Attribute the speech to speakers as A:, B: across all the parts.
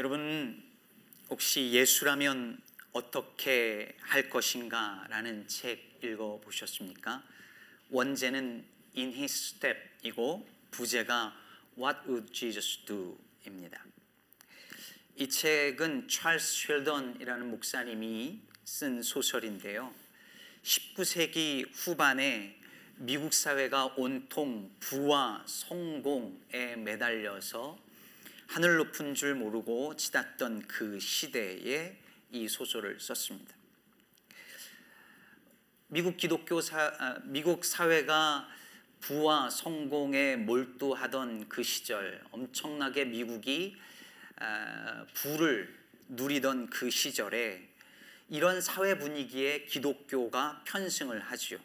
A: 여러분 혹시 예수라면 어떻게 할 것인가라는 책 읽어 보셨습니까? 원제는 In His Step이고 부제가 What Would Jesus Do?입니다. 이 책은 찰스 쉘던이라는 목사님이 쓴 소설인데요. 19세기 후반에 미국 사회가 온통 부와 성공에 매달려서 하늘 높은 줄 모르고 지났던 그 시대에 이 소설을 썼습니다. 미국 기독교 사, 아, 미국 사회가 부와 성공에 몰두하던 그 시절, 엄청나게 미국이 아, 부를 누리던 그 시절에 이런 사회 분위기에 기독교가 편승을 하지요.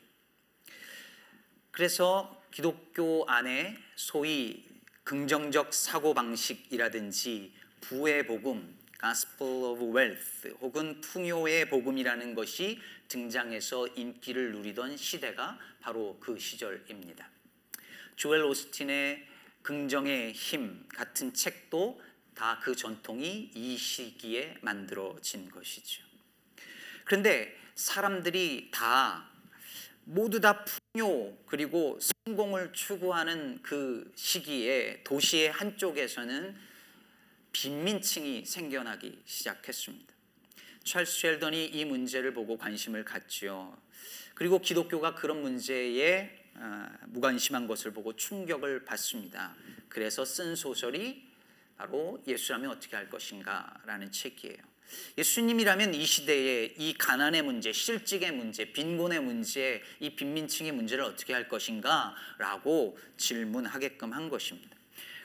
A: 그래서 기독교 안에 소위 긍정적 사고 방식이라든지 부의 복음, Gospel of Wealth 혹은 풍요의 복음이라는 것이 등장해서 인기를 누리던 시대가 바로 그 시절입니다. 조엘 오스틴의 긍정의 힘 같은 책도 다 그 전통이 이 시기에 만들어진 것이죠. 그런데 사람들이 다 모두 다 풍요 그리고 성공을 추구하는 그 시기에 도시의 한쪽에서는 빈민층이 생겨나기 시작했습니다. 찰스 쉘던이 이 문제를 보고 관심을 갖지요. 그리고 기독교가 그런 문제에 무관심한 것을 보고 충격을 받습니다. 그래서 쓴 소설이 바로 예수라면 어떻게 할 것인가라는 책이에요. 예수님이라면 이 시대에 이 가난의 문제, 실직의 문제, 빈곤의 문제, 이 빈민층의 문제를 어떻게 할 것인가 라고 질문하게끔 한 것입니다.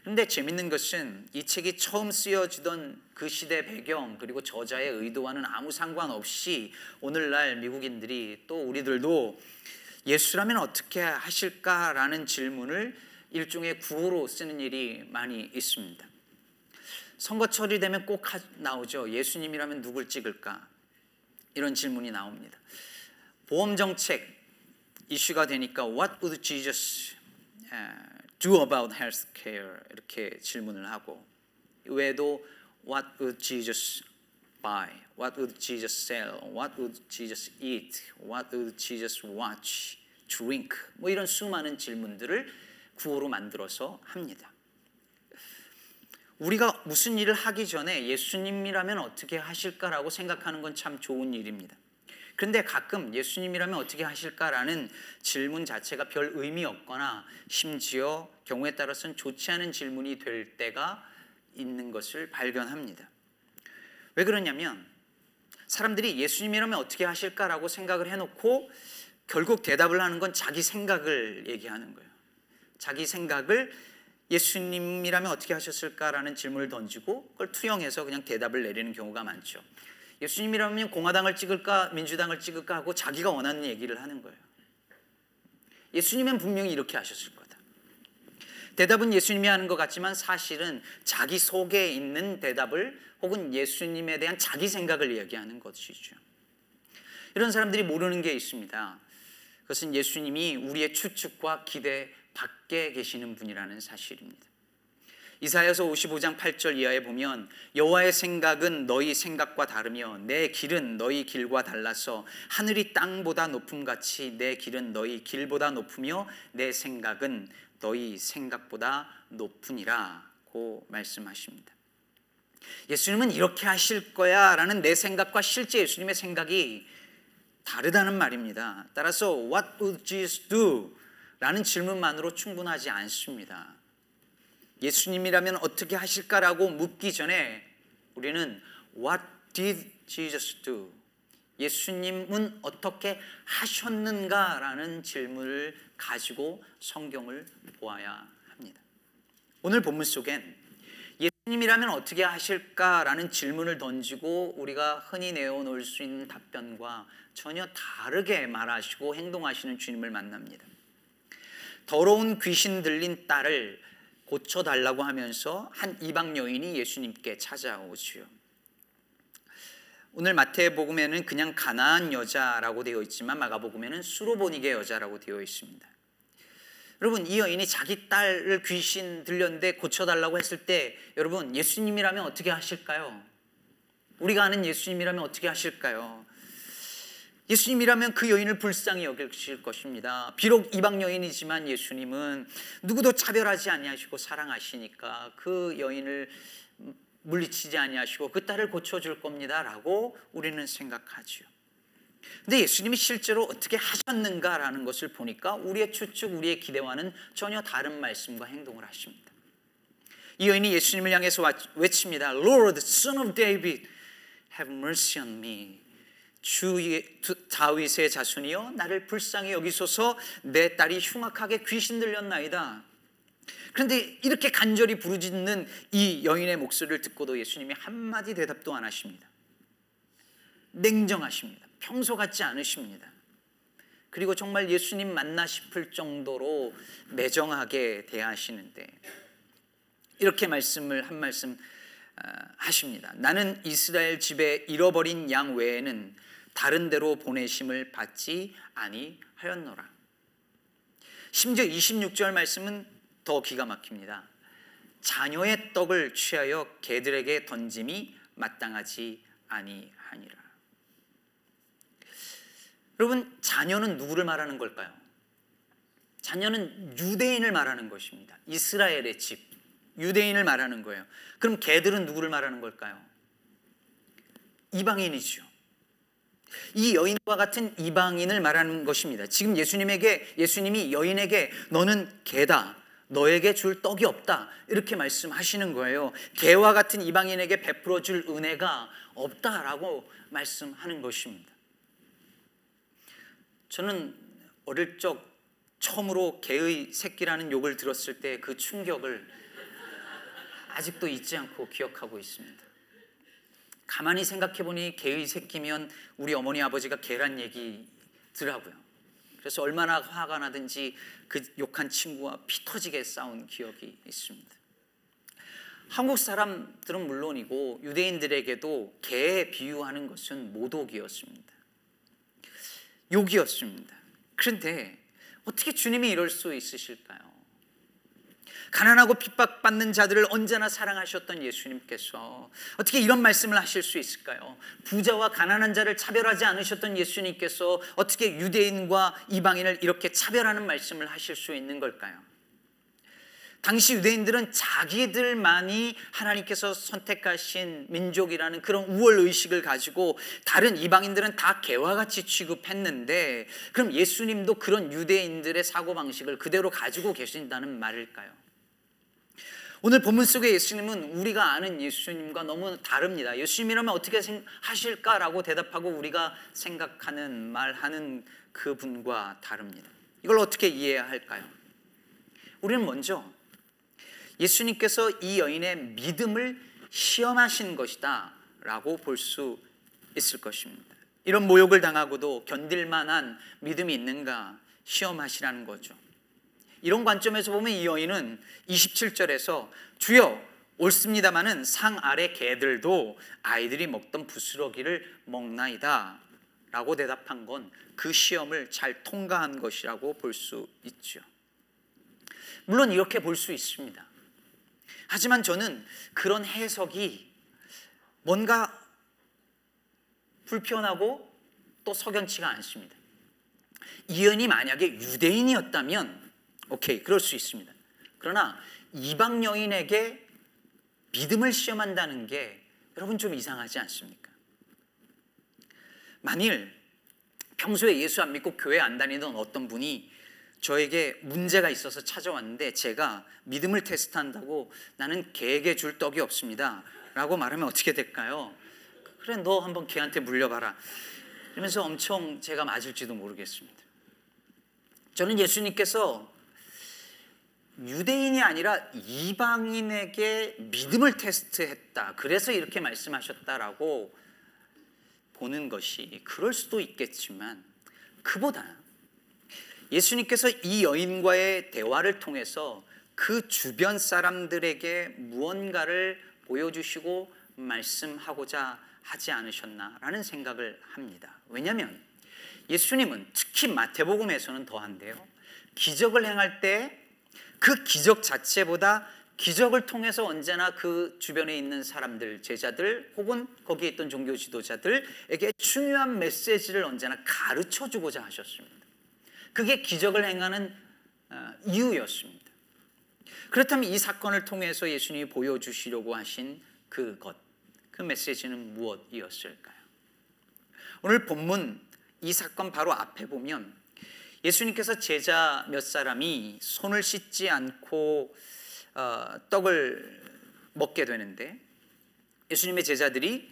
A: 그런데 재밌는 것은 이 책이 처음 쓰여지던 그 시대 배경 그리고 저자의 의도와는 아무 상관없이 오늘날 미국인들이 또 우리들도 예수라면 어떻게 하실까라는 질문을 일종의 구호로 쓰는 일이 많이 있습니다. 선거철이 되면 꼭 나오죠. 예수님이라면 누굴 찍을까? 이런 질문이 나옵니다. 보험 정책 이슈가 되니까 What would Jesus do about healthcare? 이렇게 질문을 하고 외에도 What would Jesus buy? What would Jesus sell? What would Jesus eat? What would Jesus watch? drink? 뭐 이런 수많은 질문들을 구호로 만들어서 합니다. 우리가 무슨 일을 하기 전에 예수님이라면 어떻게 하실까라고 생각하는 건 참 좋은 일입니다. 그런데 가끔 예수님이라면 어떻게 하실까라는 질문 자체가 별 의미 없거나 심지어 경우에 따라서는 좋지 않은 질문이 될 때가 있는 것을 발견합니다. 왜 그러냐면 사람들이 예수님이라면 어떻게 하실까라고 생각을 해놓고 결국 대답을 하는 건 자기 생각을 얘기하는 거예요. 자기 생각을 예수님이라면 어떻게 하셨을까라는 질문을 던지고 그걸 투영해서 그냥 대답을 내리는 경우가 많죠. 예수님이라면 공화당을 찍을까 민주당을 찍을까 하고 자기가 원하는 얘기를 하는 거예요. 예수님은 분명히 이렇게 하셨을 거다. 대답은 예수님이 하는 것 같지만 사실은 자기 속에 있는 대답을 혹은 예수님에 대한 자기 생각을 이야기하는 것이죠. 이런 사람들이 모르는 게 있습니다. 그것은 예수님이 우리의 추측과 기대 밖에 계시는 분이라는 사실입니다. 이사야서 55장 8절 이하에 보면 여호와의 생각은 너희 생각과 다르며 내 길은 너희 길과 달라서 하늘이 땅보다 높음 같이 내 길은 너희 길보다 높으며 내 생각은 너희 생각보다 높으니라고 말씀하십니다. 예수님은 이렇게 하실 거야라는 내 생각과 실제 예수님의 생각이 다르다는 말입니다. 따라서 what would Jesus do? 라는 질문만으로 충분하지 않습니다. 예수님이라면 어떻게 하실까라고 묻기 전에 우리는 What did Jesus do? 예수님은 어떻게 하셨는가라는 질문을 가지고 성경을 보아야 합니다. 오늘 본문 속엔 예수님이라면 어떻게 하실까라는 질문을 던지고 우리가 흔히 내어놓을 수 있는 답변과 전혀 다르게 말하시고 행동하시는 주님을 만납니다. 더러운 귀신 들린 딸을 고쳐달라고 하면서 한 이방 여인이 예수님께 찾아오지요. 오늘 마태복음에는 그냥 가나안 여자라고 되어 있지만 마가복음에는 수로보니게 여자라고 되어 있습니다. 여러분 이 여인이 자기 딸을 귀신 들렸는데 고쳐달라고 했을 때 여러분 예수님이라면 어떻게 하실까요? 우리가 아는 예수님이라면 어떻게 하실까요? 예수님이라면 그 여인을 불쌍히 여기실 것입니다. 비록 이방 여인이지만 예수님은 누구도 차별하지 아니하시고 사랑하시니까 그 여인을 물리치지 아니하시고 그 딸을 고쳐줄 겁니다라고 우리는 생각하죠. 근데 예수님이 실제로 어떻게 하셨는가라는 것을 보니까 우리의 추측, 우리의 기대와는 전혀 다른 말씀과 행동을 하십니다. 이 여인이 예수님을 향해서 외칩니다. Lord, Son of David, have mercy on me. 주 다윗의 자손이여 나를 불쌍히 여기소서 내 딸이 흉악하게 귀신 들렸나이다. 그런데 이렇게 간절히 부르짖는 이 여인의 목소리를 듣고도 예수님이 한마디 대답도 안 하십니다. 냉정하십니다. 평소 같지 않으십니다. 그리고 정말 예수님 만나 싶을 정도로 매정하게 대하시는데 이렇게 말씀을 한 말씀 아, 하십니다. 나는 이스라엘 집에 잃어버린 양 외에는 다른 데로 보내심을 받지 아니하였노라. 심지어 26절 말씀은 더 기가 막힙니다. 자녀의 떡을 취하여 개들에게 던짐이 마땅하지 아니하니라. 여러분, 자녀는 누구를 말하는 걸까요? 자녀는 유대인을 말하는 것입니다. 이스라엘의 집, 유대인을 말하는 거예요. 그럼 개들은 누구를 말하는 걸까요? 이방인이죠. 이 여인과 같은 이방인을 말하는 것입니다. 지금 예수님에게 예수님이 여인에게 너는 개다. 너에게 줄 떡이 없다. 이렇게 말씀하시는 거예요. 개와 같은 이방인에게 베풀어 줄 은혜가 없다라고 말씀하는 것입니다. 저는 어릴 적 처음으로 개의 새끼라는 욕을 들었을 때 그 충격을 아직도 잊지 않고 기억하고 있습니다. 가만히 생각해 보니 개의 새끼면 우리 어머니 아버지가 개란 얘기더라고요. 그래서 얼마나 화가 나든지 그 욕한 친구와 피 터지게 싸운 기억이 있습니다. 한국 사람들은 물론이고 유대인들에게도 개에 비유하는 것은 모독이었습니다. 욕이었습니다. 그런데 어떻게 주님이 이럴 수 있으실까요? 가난하고 핍박받는 자들을 언제나 사랑하셨던 예수님께서 어떻게 이런 말씀을 하실 수 있을까요? 부자와 가난한 자를 차별하지 않으셨던 예수님께서 어떻게 유대인과 이방인을 이렇게 차별하는 말씀을 하실 수 있는 걸까요? 당시 유대인들은 자기들만이 하나님께서 선택하신 민족이라는 그런 우월 의식을 가지고 다른 이방인들은 다 개와 같이 취급했는데 그럼 예수님도 그런 유대인들의 사고 방식을 그대로 가지고 계신다는 말일까요? 오늘 본문 속의 예수님은 우리가 아는 예수님과 너무 다릅니다. 예수님이라면 어떻게 하실까라고 대답하고 우리가 생각하는 말하는 그분과 다릅니다. 이걸 어떻게 이해해야 할까요? 우리는 먼저 예수님께서 이 여인의 믿음을 시험하신 것이다 라고 볼 수 있을 것입니다. 이런 모욕을 당하고도 견딜 만한 믿음이 있는가 시험하시라는 거죠. 이런 관점에서 보면 이 여인은 27절에서 주여 옳습니다마는 상 아래 개들도 아이들이 먹던 부스러기를 먹나이다 라고 대답한 건 그 시험을 잘 통과한 것이라고 볼 수 있죠. 물론 이렇게 볼 수 있습니다. 하지만 저는 그런 해석이 뭔가 불편하고 또 석연치가 않습니다. 이연이 만약에 유대인이었다면 오케이, 그럴 수 있습니다. 그러나 이방 여인에게 믿음을 시험한다는 게 여러분 좀 이상하지 않습니까? 만일 평소에 예수 안 믿고 교회 안 다니던 어떤 분이 저에게 문제가 있어서 찾아왔는데 제가 믿음을 테스트한다고 나는 개에게 줄 떡이 없습니다. 라고 말하면 어떻게 될까요? 그래, 너 한번 개한테 물려봐라. 그러면서 엄청 제가 맞을지도 모르겠습니다. 저는 예수님께서 유대인이 아니라 이방인에게 믿음을 테스트했다. 그래서 이렇게 말씀하셨다라고 보는 것이 그럴 수도 있겠지만 그보다 예수님께서 이 여인과의 대화를 통해서 그 주변 사람들에게 무언가를 보여주시고 말씀하고자 하지 않으셨나라는 생각을 합니다. 왜냐하면 예수님은 특히 마태복음에서는 더한데요. 기적을 행할 때 그 기적 자체보다 기적을 통해서 언제나 그 주변에 있는 사람들, 제자들 혹은 거기에 있던 종교 지도자들에게 중요한 메시지를 언제나 가르쳐 주고자 하셨습니다. 그게 기적을 행하는 어, 이유였습니다. 그렇다면 이 사건을 통해서 예수님이 보여주시려고 하신 그것, 그 메시지는 무엇이었을까요? 오늘 본문 이 사건 바로 앞에 보면 예수님께서 제자 몇 사람이 손을 씻지 않고 어, 떡을 먹게 되는데 예수님의 제자들이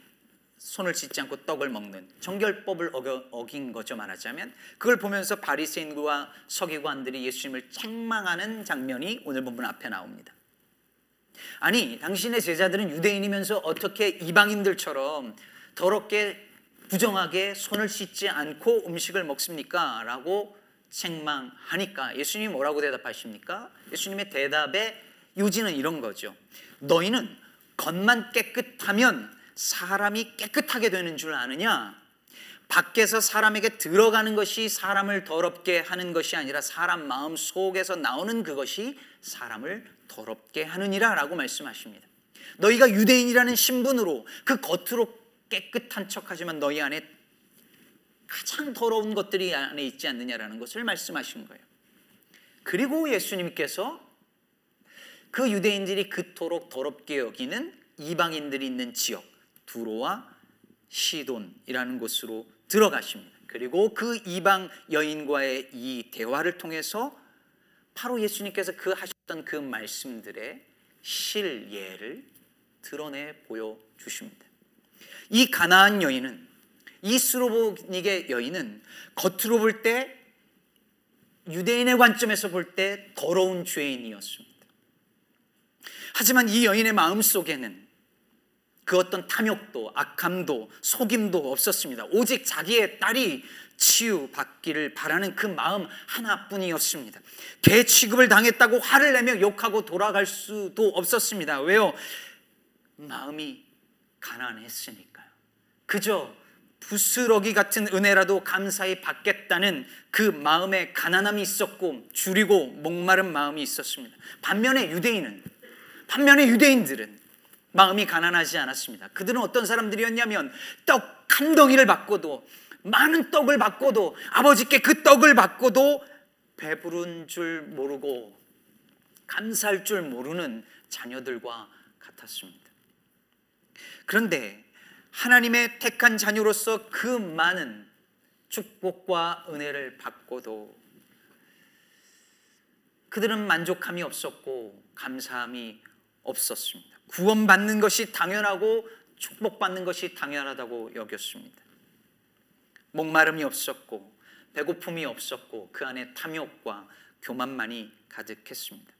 A: 손을 씻지 않고 떡을 먹는 정결법을 어긴 거죠 말하자면 그걸 보면서 바리새인과 서기관들이 예수님을 책망하는 장면이 오늘 본문 앞에 나옵니다. 아니 당신의 제자들은 유대인이면서 어떻게 이방인들처럼 더럽게 부정하게 손을 씻지 않고 음식을 먹습니까? 라고 책망하니까 예수님이 뭐라고 대답하십니까? 예수님의 대답의 요지는 이런 거죠. 너희는 겉만 깨끗하면 사람이 깨끗하게 되는 줄 아느냐? 밖에서 사람에게 들어가는 것이 사람을 더럽게 하는 것이 아니라 사람 마음 속에서 나오는 그것이 사람을 더럽게 하느니라 라고 말씀하십니다. 너희가 유대인이라는 신분으로 그 겉으로 깨끗한 척하지만 너희 안에 가장 더러운 것들이 안에 있지 않느냐라는 것을 말씀하신 거예요. 그리고 예수님께서 그 유대인들이 그토록 더럽게 여기는 이방인들이 있는 지역 두로와 시돈이라는 곳으로 들어가십니다. 그리고 그 이방 여인과의 이 대화를 통해서 바로 예수님께서 그 하셨던 그 말씀들의 실예를 드러내 보여 주십니다. 이 가나안 여인은 이 스로보닉의 여인은 겉으로 볼 때 유대인의 관점에서 볼 때 더러운 죄인이었습니다. 하지만 이 여인의 마음 속에는 그 어떤 탐욕도 악함도 속임도 없었습니다. 오직 자기의 딸이 치유받기를 바라는 그 마음 하나뿐이었습니다. 개 취급을 당했다고 화를 내며 욕하고 돌아갈 수도 없었습니다. 왜요? 마음이 가난했으니까요. 그저 부스러기 같은 은혜라도 감사히 받겠다는 그 마음에 가난함이 있었고 줄이고 목마른 마음이 있었습니다. 반면에 유대인은 반면에 유대인들은 마음이 가난하지 않았습니다. 그들은 어떤 사람들이었냐면 떡 한 덩이를 받고도 많은 떡을 받고도 아버지께 그 떡을 받고도 배부른 줄 모르고 감사할 줄 모르는 자녀들과 같았습니다. 그런데 하나님의 택한 자녀로서 그 많은 축복과 은혜를 받고도 그들은 만족함이 없었고 감사함이 없었습니다. 구원받는 것이 당연하고 축복받는 것이 당연하다고 여겼습니다. 목마름이 없었고 배고픔이 없었고 그 안에 탐욕과 교만만이 가득했습니다.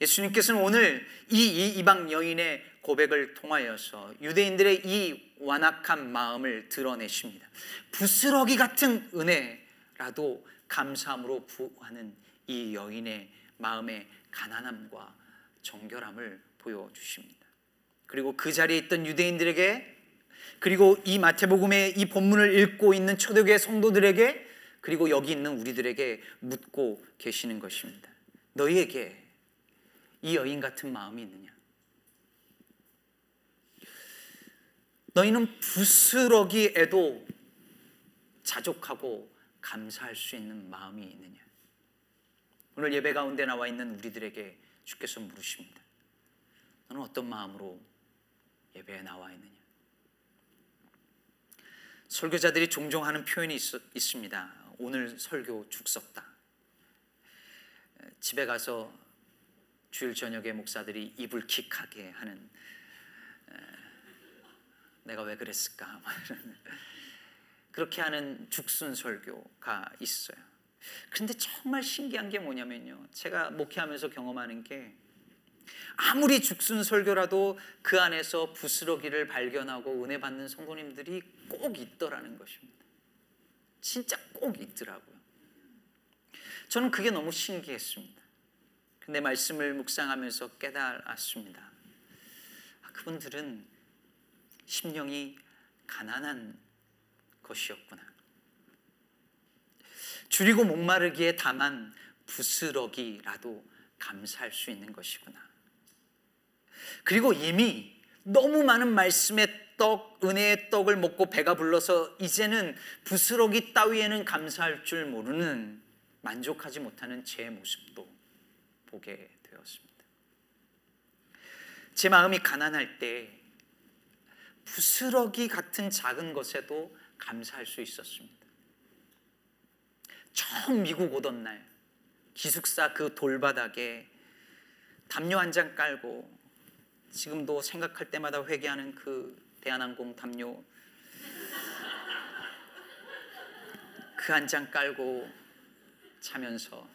A: 예수님께서는 오늘 이 이방 여인의 고백을 통하여서 유대인들의 이 완악한 마음을 드러내십니다. 부스러기 같은 은혜라도 감사함으로 부하는 이 여인의 마음의 가난함과 정결함을 보여주십니다. 그리고 그 자리에 있던 유대인들에게 그리고 이 마태복음의 이 본문을 읽고 있는 초대교회 성도들에게 그리고 여기 있는 우리들에게 묻고 계시는 것입니다. 너희에게 이 여인 같은 마음이 있느냐? 너희는 부스러기에도 자족하고 감사할 수 있는 마음이 있느냐? 오늘 예배 가운데 나와 있는 우리들에게 주께서 물으십니다. 너는 어떤 마음으로 예배에 나와 있느냐? 설교자들이 종종 하는 표현이 있, 있습니다. 오늘 설교 죽 썼다. 집에 가서 주일 저녁에 목사들이 이불 킥하게 하는 내가 왜 그랬을까 그렇게 하는 죽순 설교가 있어요. 그런데 정말 신기한 게 뭐냐면요. 제가 목회하면서 경험하는 게 아무리 죽순 설교라도 그 안에서 부스러기를 발견하고 은혜 받는 성도님들이 꼭 있더라는 것입니다. 진짜 꼭 있더라고요. 저는 그게 너무 신기했습니다. 근데 말씀을 묵상하면서 깨달았습니다. 아, 그분들은 심령이 가난한 것이었구나. 줄이고 목마르기에 다만 부스러기라도 감사할 수 있는 것이구나. 그리고 이미 너무 많은 말씀의 떡, 은혜의 떡을 먹고 배가 불러서 이제는 부스러기 따위에는 감사할 줄 모르는 만족하지 못하는 제 모습도 보게 되었습니다. 제 마음이 가난할 때 부스러기 같은 작은 것에도 감사할 수 있었습니다. 처음 미국 오던 날 기숙사 그 돌바닥에 담요 한 장 깔고 지금도 생각할 때마다 회개하는 그 대한항공 담요 그 한 장 깔고 자면서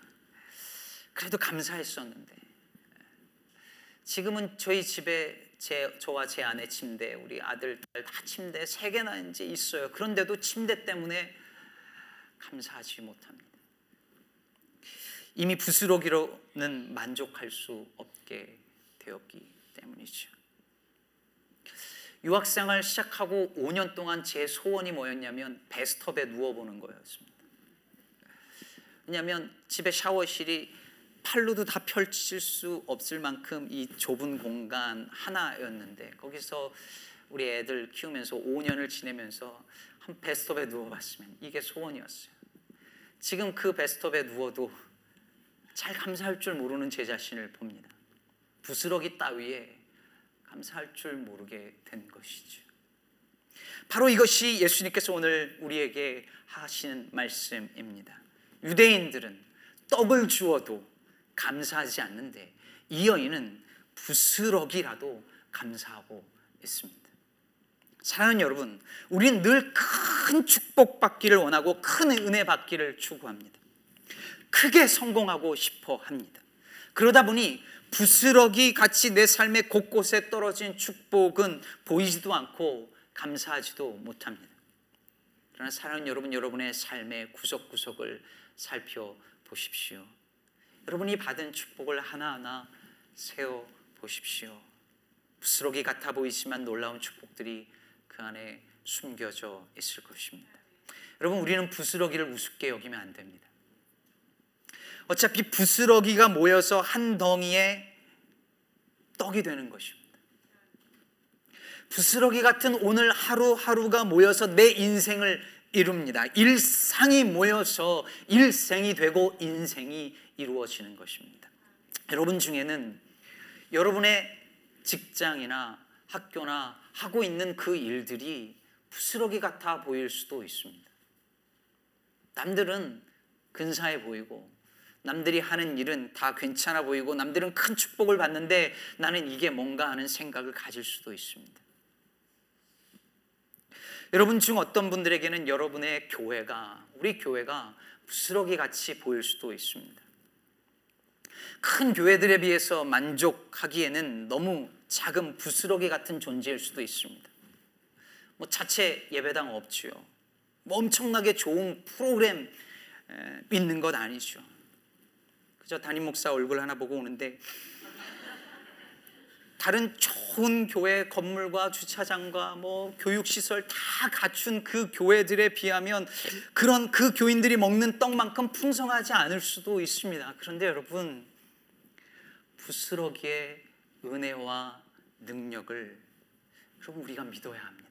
A: 그래도 감사했었는데 지금은 저희 집에 제 저와 제 아내 침대, 우리 아들 딸 다 침대 세 개나 이제 있어요. 그런데도 침대 때문에 감사하지 못합니다. 이미 부스러기로는 만족할 수 없게 되었기 때문이죠. 유학생활 시작하고 5년 동안 제 소원이 뭐였냐면 베스트업에 누워보는 거였습니다. 왜냐하면 집에 샤워실이 팔로도 다 펼칠 수 없을 만큼 이 좁은 공간 하나였는데 거기서 우리 애들 키우면서 5년을 지내면서 한 베스트업에 누워봤으면 이게 소원이었어요. 지금 그 베스트업에 누워도 잘 감사할 줄 모르는 제 자신을 봅니다. 부스러기 따위에 감사할 줄 모르게 된 것이죠. 바로 이것이 예수님께서 오늘 우리에게 하시는 말씀입니다. 유대인들은 떡을 주어도 감사하지 않는데 이 여인은 부스러기라도 감사하고 있습니다. 사랑하는 여러분, 우리는 늘 큰 축복 받기를 원하고 큰 은혜 받기를 추구합니다. 크게 성공하고 싶어 합니다. 그러다 보니 부스러기 같이 내 삶의 곳곳에 떨어진 축복은 보이지도 않고 감사하지도 못합니다. 그러나 사랑하는 여러분, 여러분의 삶의 구석구석을 살펴보십시오. 여러분이 받은 축복을 하나하나 세어 보십시오. 부스러기 같아 보이지만 놀라운 축복들이 그 안에 숨겨져 있을 것입니다. 여러분, 우리는 부스러기를 우습게 여기면 안 됩니다. 어차피 부스러기가 모여서 한 덩이에 떡이 되는 것입니다. 부스러기 같은 오늘 하루하루가 모여서 내 인생을 이룹니다. 일상이 모여서 일생이 되고 인생이 이루어지는 것입니다. 여러분 중에는 여러분의 직장이나 학교나 하고 있는 그 일들이 부스러기 같아 보일 수도 있습니다. 남들은 근사해 보이고 남들이 하는 일은 다 괜찮아 보이고 남들은 큰 축복을 받는데 나는 이게 뭔가 하는 생각을 가질 수도 있습니다. 여러분 중 어떤 분들에게는 여러분의 교회가 우리 교회가 부스러기 같이 보일 수도 있습니다. 큰 교회들에 비해서 만족하기에는 너무 작은 부스러기 같은 존재일 수도 있습니다. 뭐 자체 예배당 없지요. 뭐 엄청나게 좋은 프로그램 있는 것 아니죠. 그저 담임 목사 얼굴 하나 보고 오는데 다른 좋은 교회 건물과 주차장과 뭐 교육 시설 다 갖춘 그 교회들에 비하면 그런 그 교인들이 먹는 떡만큼 풍성하지 않을 수도 있습니다. 그런데 여러분 부스러기의 은혜와 능력을 여러분 우리가 믿어야 합니다.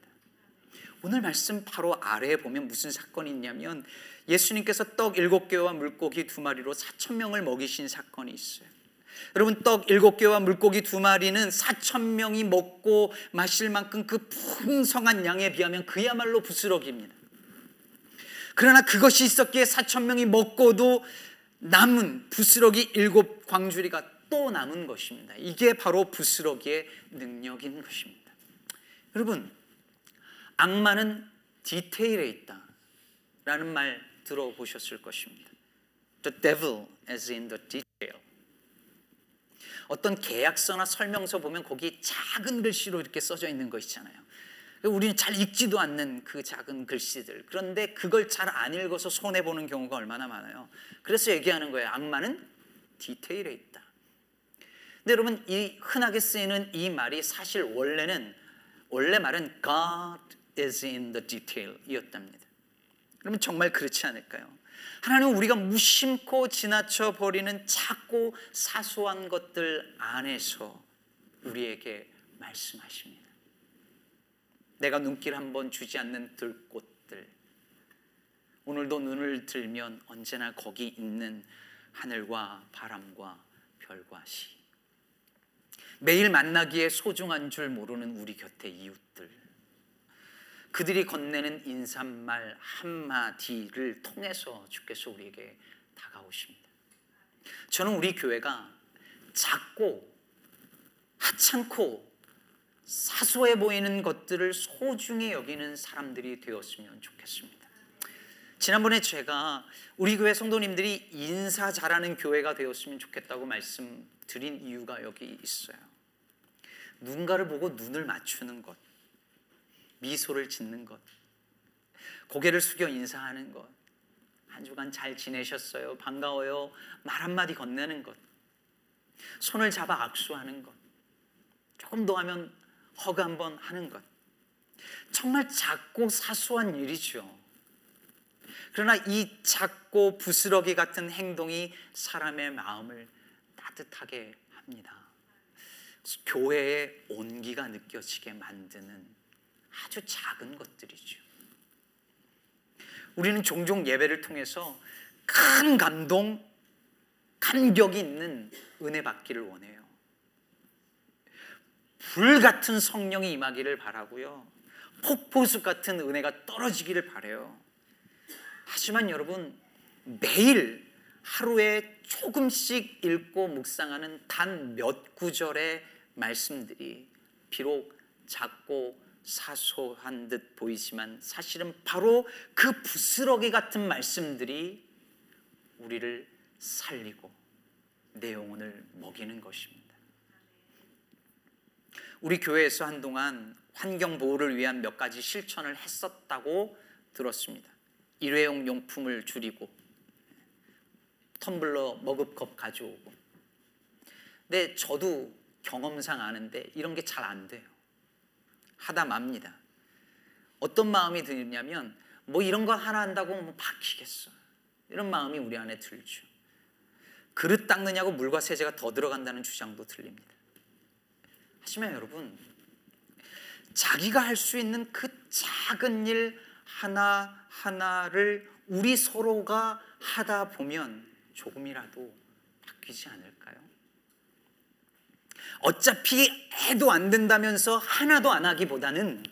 A: 오늘 말씀 바로 아래에 보면 무슨 사건이 있냐면 예수님께서 떡 일곱 개와 물고기 두 마리로 사천 명을 먹이신 사건이 있어요. 여러분 떡 일곱 개와 물고기 두 마리는 사천 명이 먹고 마실 만큼 그 풍성한 양에 비하면 그야말로 부스러기입니다. 그러나 그것이 있었기에 사천 명이 먹고도 남은 부스러기 일곱 광주리가 또 남은 것입니다. 이게 바로 부스러기의 능력인 것입니다. 여러분, 악마는 디테일에 있다. 라는 말 들어보셨을 것입니다. The devil is in the detail. 어떤 계약서나 설명서 보면 거기 작은 글씨로 이렇게 써져 있는 거 있잖아요. 우리는 잘 읽지도 않는 그 작은 글씨들. 그런데 그걸 잘 안 읽어서 손해 보는 경우가 얼마나 많아요. 그래서 얘기하는 거예요. 악마는 디테일에 있다. 근데 여러분 이 흔하게 쓰이는 이 말이 사실 원래는 원래 말은 God is in the detail이었답니다. 그러면 정말 그렇지 않을까요? 하나님은 우리가 무심코 지나쳐 버리는 작고 사소한 것들 안에서 우리에게 말씀하십니다. 내가 눈길 한번 주지 않는 들꽃들. 오늘도 눈을 들면 언제나 거기 있는 하늘과 바람과 별과 시. 매일 만나기에 소중한 줄 모르는 우리 곁의 이웃들. 그들이 건네는 인사말 한마디를 통해서 주께서 우리에게 다가오십니다. 저는 우리 교회가 작고 하찮고 사소해 보이는 것들을 소중히 여기는 사람들이 되었으면 좋겠습니다. 지난번에 제가 우리 교회 성도님들이 인사 잘하는 교회가 되었으면 좋겠다고 말씀드린 이유가 여기 있어요. 누군가를 보고 눈을 맞추는 것, 미소를 짓는 것, 고개를 숙여 인사하는 것, 한 주간 잘 지내셨어요? 반가워요? 말 한마디 건네는 것, 손을 잡아 악수하는 것, 조금 더 하면 허가 한번 하는 것. 정말 작고 사소한 일이죠. 그러나 이 작고 부스러기 같은 행동이 사람의 마음을 따뜻하게 합니다. 교회의 온기가 느껴지게 만드는 아주 작은 것들이죠. 우리는 종종 예배를 통해서 큰 감동, 감격이 있는 은혜 받기를 원해요. 불 같은 성령이 임하기를 바라고요. 폭포수 같은 은혜가 떨어지기를 바래요. 하지만 여러분 매일 하루에 조금씩 읽고 묵상하는 단 몇 구절의 말씀들이 비록 작고 사소한 듯 보이지만 사실은 바로 그 부스러기 같은 말씀들이 우리를 살리고 내 영혼을 먹이는 것입니다. 우리 교회에서 한동안 환경 보호를 위한 몇 가지 실천을 했었다고 들었습니다. 일회용 용품을 줄이고 텀블러 머그컵 가져오고. 근데 저도 경험상 아는데 이런 게 잘 안 돼요. 하다 맙니다. 어떤 마음이 드냐면 뭐 이런 거 하나 한다고 뭐 박히겠어. 이런 마음이 우리 안에 들죠. 그릇 닦느냐고 물과 세제가 더 들어간다는 주장도 들립니다. 하지만 여러분, 자기가 할 수 있는 그 작은 일 하나하나를 우리 서로가 하다 보면 조금이라도 바뀌지 않을까요? 어차피 해도 안 된다면서 하나도 안 하기보다는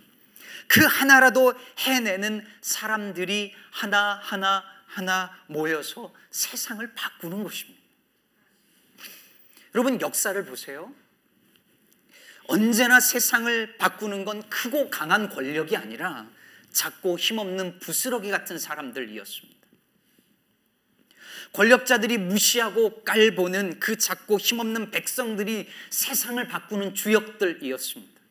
A: 그 하나라도 해내는 사람들이 하나하나 하나 모여서 세상을 바꾸는 것입니다. 여러분 역사를 보세요. 언제나 세상을 바꾸는 건 크고 강한 권력이 아니라 작고 힘없는 부스러기 같은 사람들이었습니다. 권력자들이 무시하고 깔보는 그 작고 힘없는 백성들이 세상을 바꾸는 주역들이었습니다.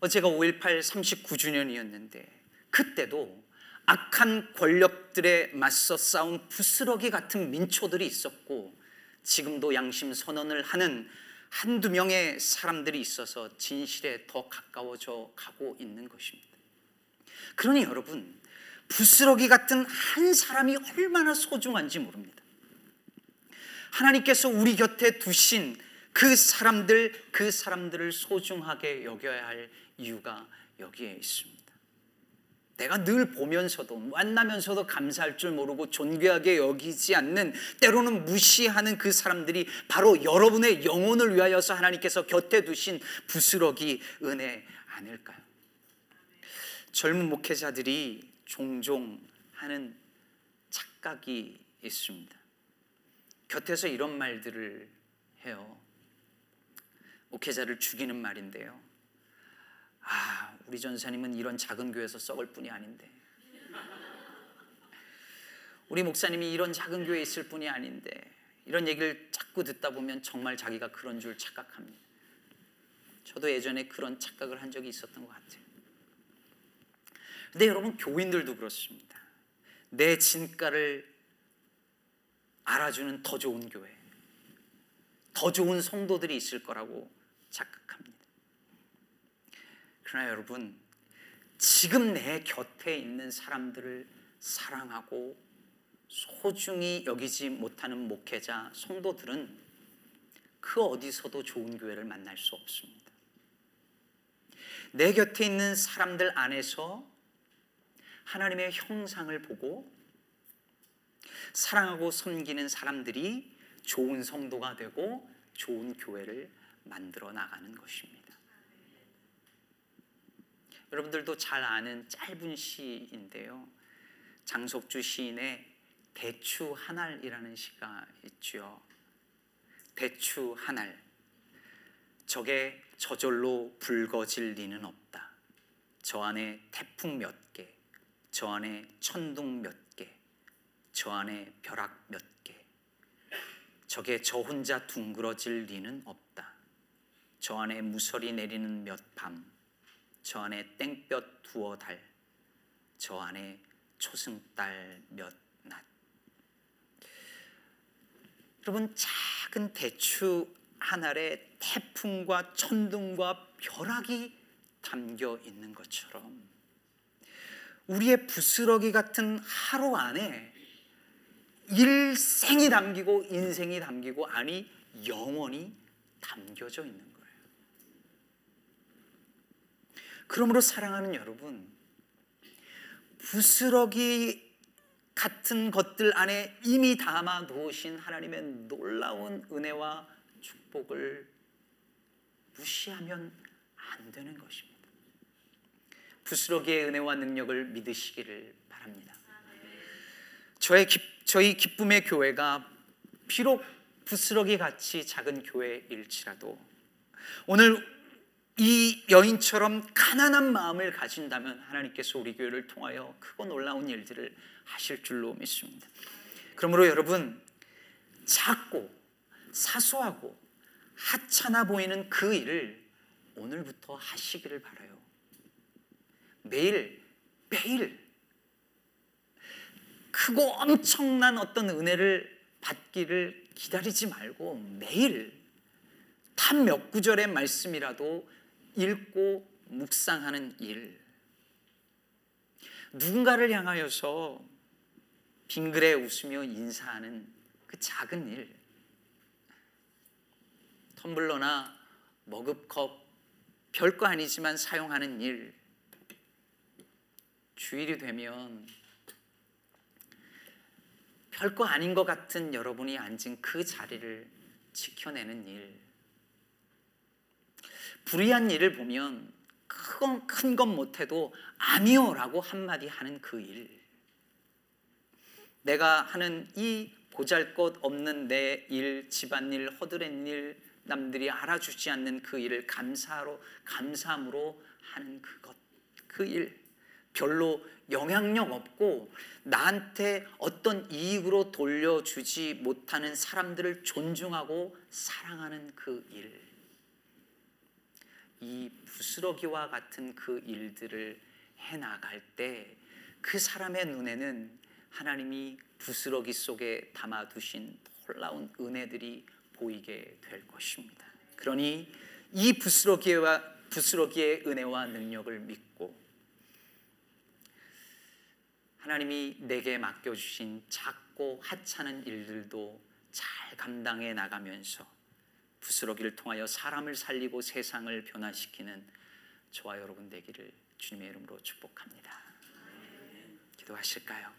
A: 어제가 5.18 39주년이었는데 그때도 악한 권력들에 맞서 싸운 부스러기 같은 민초들이 있었고 지금도 양심 선언을 하는 한두 명의 사람들이 있어서 진실에 더 가까워져 가고 있는 것입니다. 그러니 여러분, 부스러기 같은 한 사람이 얼마나 소중한지 모릅니다. 하나님께서 우리 곁에 두신 그 사람들, 그 사람들을 소중하게 여겨야 할 이유가 여기에 있습니다. 내가 늘 보면서도 만나면서도 감사할 줄 모르고 존귀하게 여기지 않는 때로는 무시하는 그 사람들이 바로 여러분의 영혼을 위하여서 하나님께서 곁에 두신 부스러기 은혜 아닐까요? 젊은 목회자들이 종종 하는 착각이 있습니다. 곁에서 이런 말들을 해요. 목회자를 죽이는 말인데요. 아, 우리 전사님은 이런 작은 교회에서 썩을 뿐이 아닌데. 우리 목사님이 이런 작은 교회에 있을 뿐이 아닌데. 이런 얘기를 자꾸 듣다 보면 정말 자기가 그런 줄 착각합니다. 저도 예전에 그런 착각을 한 적이 있었던 것 같아요. 근데 여러분, 교인들도 그렇습니다. 내 진가를 알아주는 더 좋은 교회, 더 좋은 성도들이 있을 거라고 착각합니다. 그러나 여러분 지금 내 곁에 있는 사람들을 사랑하고 소중히 여기지 못하는 목회자, 성도들은 그 어디서도 좋은 교회를 만날 수 없습니다. 내 곁에 있는 사람들 안에서 하나님의 형상을 보고 사랑하고 섬기는 사람들이 좋은 성도가 되고 좋은 교회를 만들어 나가는 것입니다. 여러분들도 잘 아는 짧은 시인데요. 장석주 시인의 대추 한 알이라는 시가 있죠. 대추 한알. 적에 저절로 붉어질 리는 없다. 저 안에 태풍 몇 개, 저 안에 천둥 몇 개, 저 안에 벼락 몇 개. 적에 저 혼자 둥그러질 리는 없다. 저 안에 무설이 내리는 몇 밤, 저 안에 땡볕 두어 달, 저 안에 초승달 몇 낮. 여러분 작은 대추 한 알에 태풍과 천둥과 벼락이 담겨 있는 것처럼 우리의 부스러기 같은 하루 안에 일생이 담기고 인생이 담기고 아니 영원히 담겨져 있는 거예요. 그러므로 사랑하는 여러분, 부스러기 같은 것들 안에 이미 담아 놓으신 하나님의 놀라운 은혜와 축복을 무시하면 안 되는 것입니다. 부스러기의 은혜와 능력을 믿으시기를 바랍니다. 저의 기, 저희 기쁨의 교회가 비록 부스러기 같이 작은 교회일지라도 오늘 이 여인처럼 가난한 마음을 가진다면 하나님께서 우리 교회를 통하여 크고 놀라운 일들을 하실 줄로 믿습니다. 그러므로 여러분 작고 사소하고 하찮아 보이는 그 일을 오늘부터 하시기를 바라요. 매일 매일 크고 엄청난 어떤 은혜를 받기를 기다리지 말고 매일 단 몇 구절의 말씀이라도 읽고 묵상하는 일. 누군가를 향하여서 빙그레 웃으며 인사하는 그 작은 일. 텀블러나 머그컵 별거 아니지만 사용하는 일. 주일이 되면 별거 아닌 것 같은 여러분이 앉은 그 자리를 지켜내는 일. 불의한 일을 보면 큰건 못해도 아니요라고 한마디 하는 그 일. 내가 하는 이 보잘것 없는 내 일, 집안일, 허드렛 일, 남들이 알아주지 않는 그 일을 감사로 감사함으로 하는 그것, 그 일. 별로 영향력 없고 나한테 어떤 이익으로 돌려주지 못하는 사람들을 존중하고 사랑하는 그 일. 이 부스러기와 같은 그 일들을 해 나갈 때 그 사람의 눈에는 하나님이 부스러기 속에 담아 두신 놀라운 은혜들이 보이게 될 것입니다. 그러니 이 부스러기와 부스러기의 은혜와 능력을 믿고 하나님이 내게 맡겨 주신 작고 하찮은 일들도 잘 감당해 나가면서 부스러기를 통하여 사람을 살리고 세상을 변화시키는 저와 여러분 되기를 주님의 이름으로 축복합니다. 기도하실까요?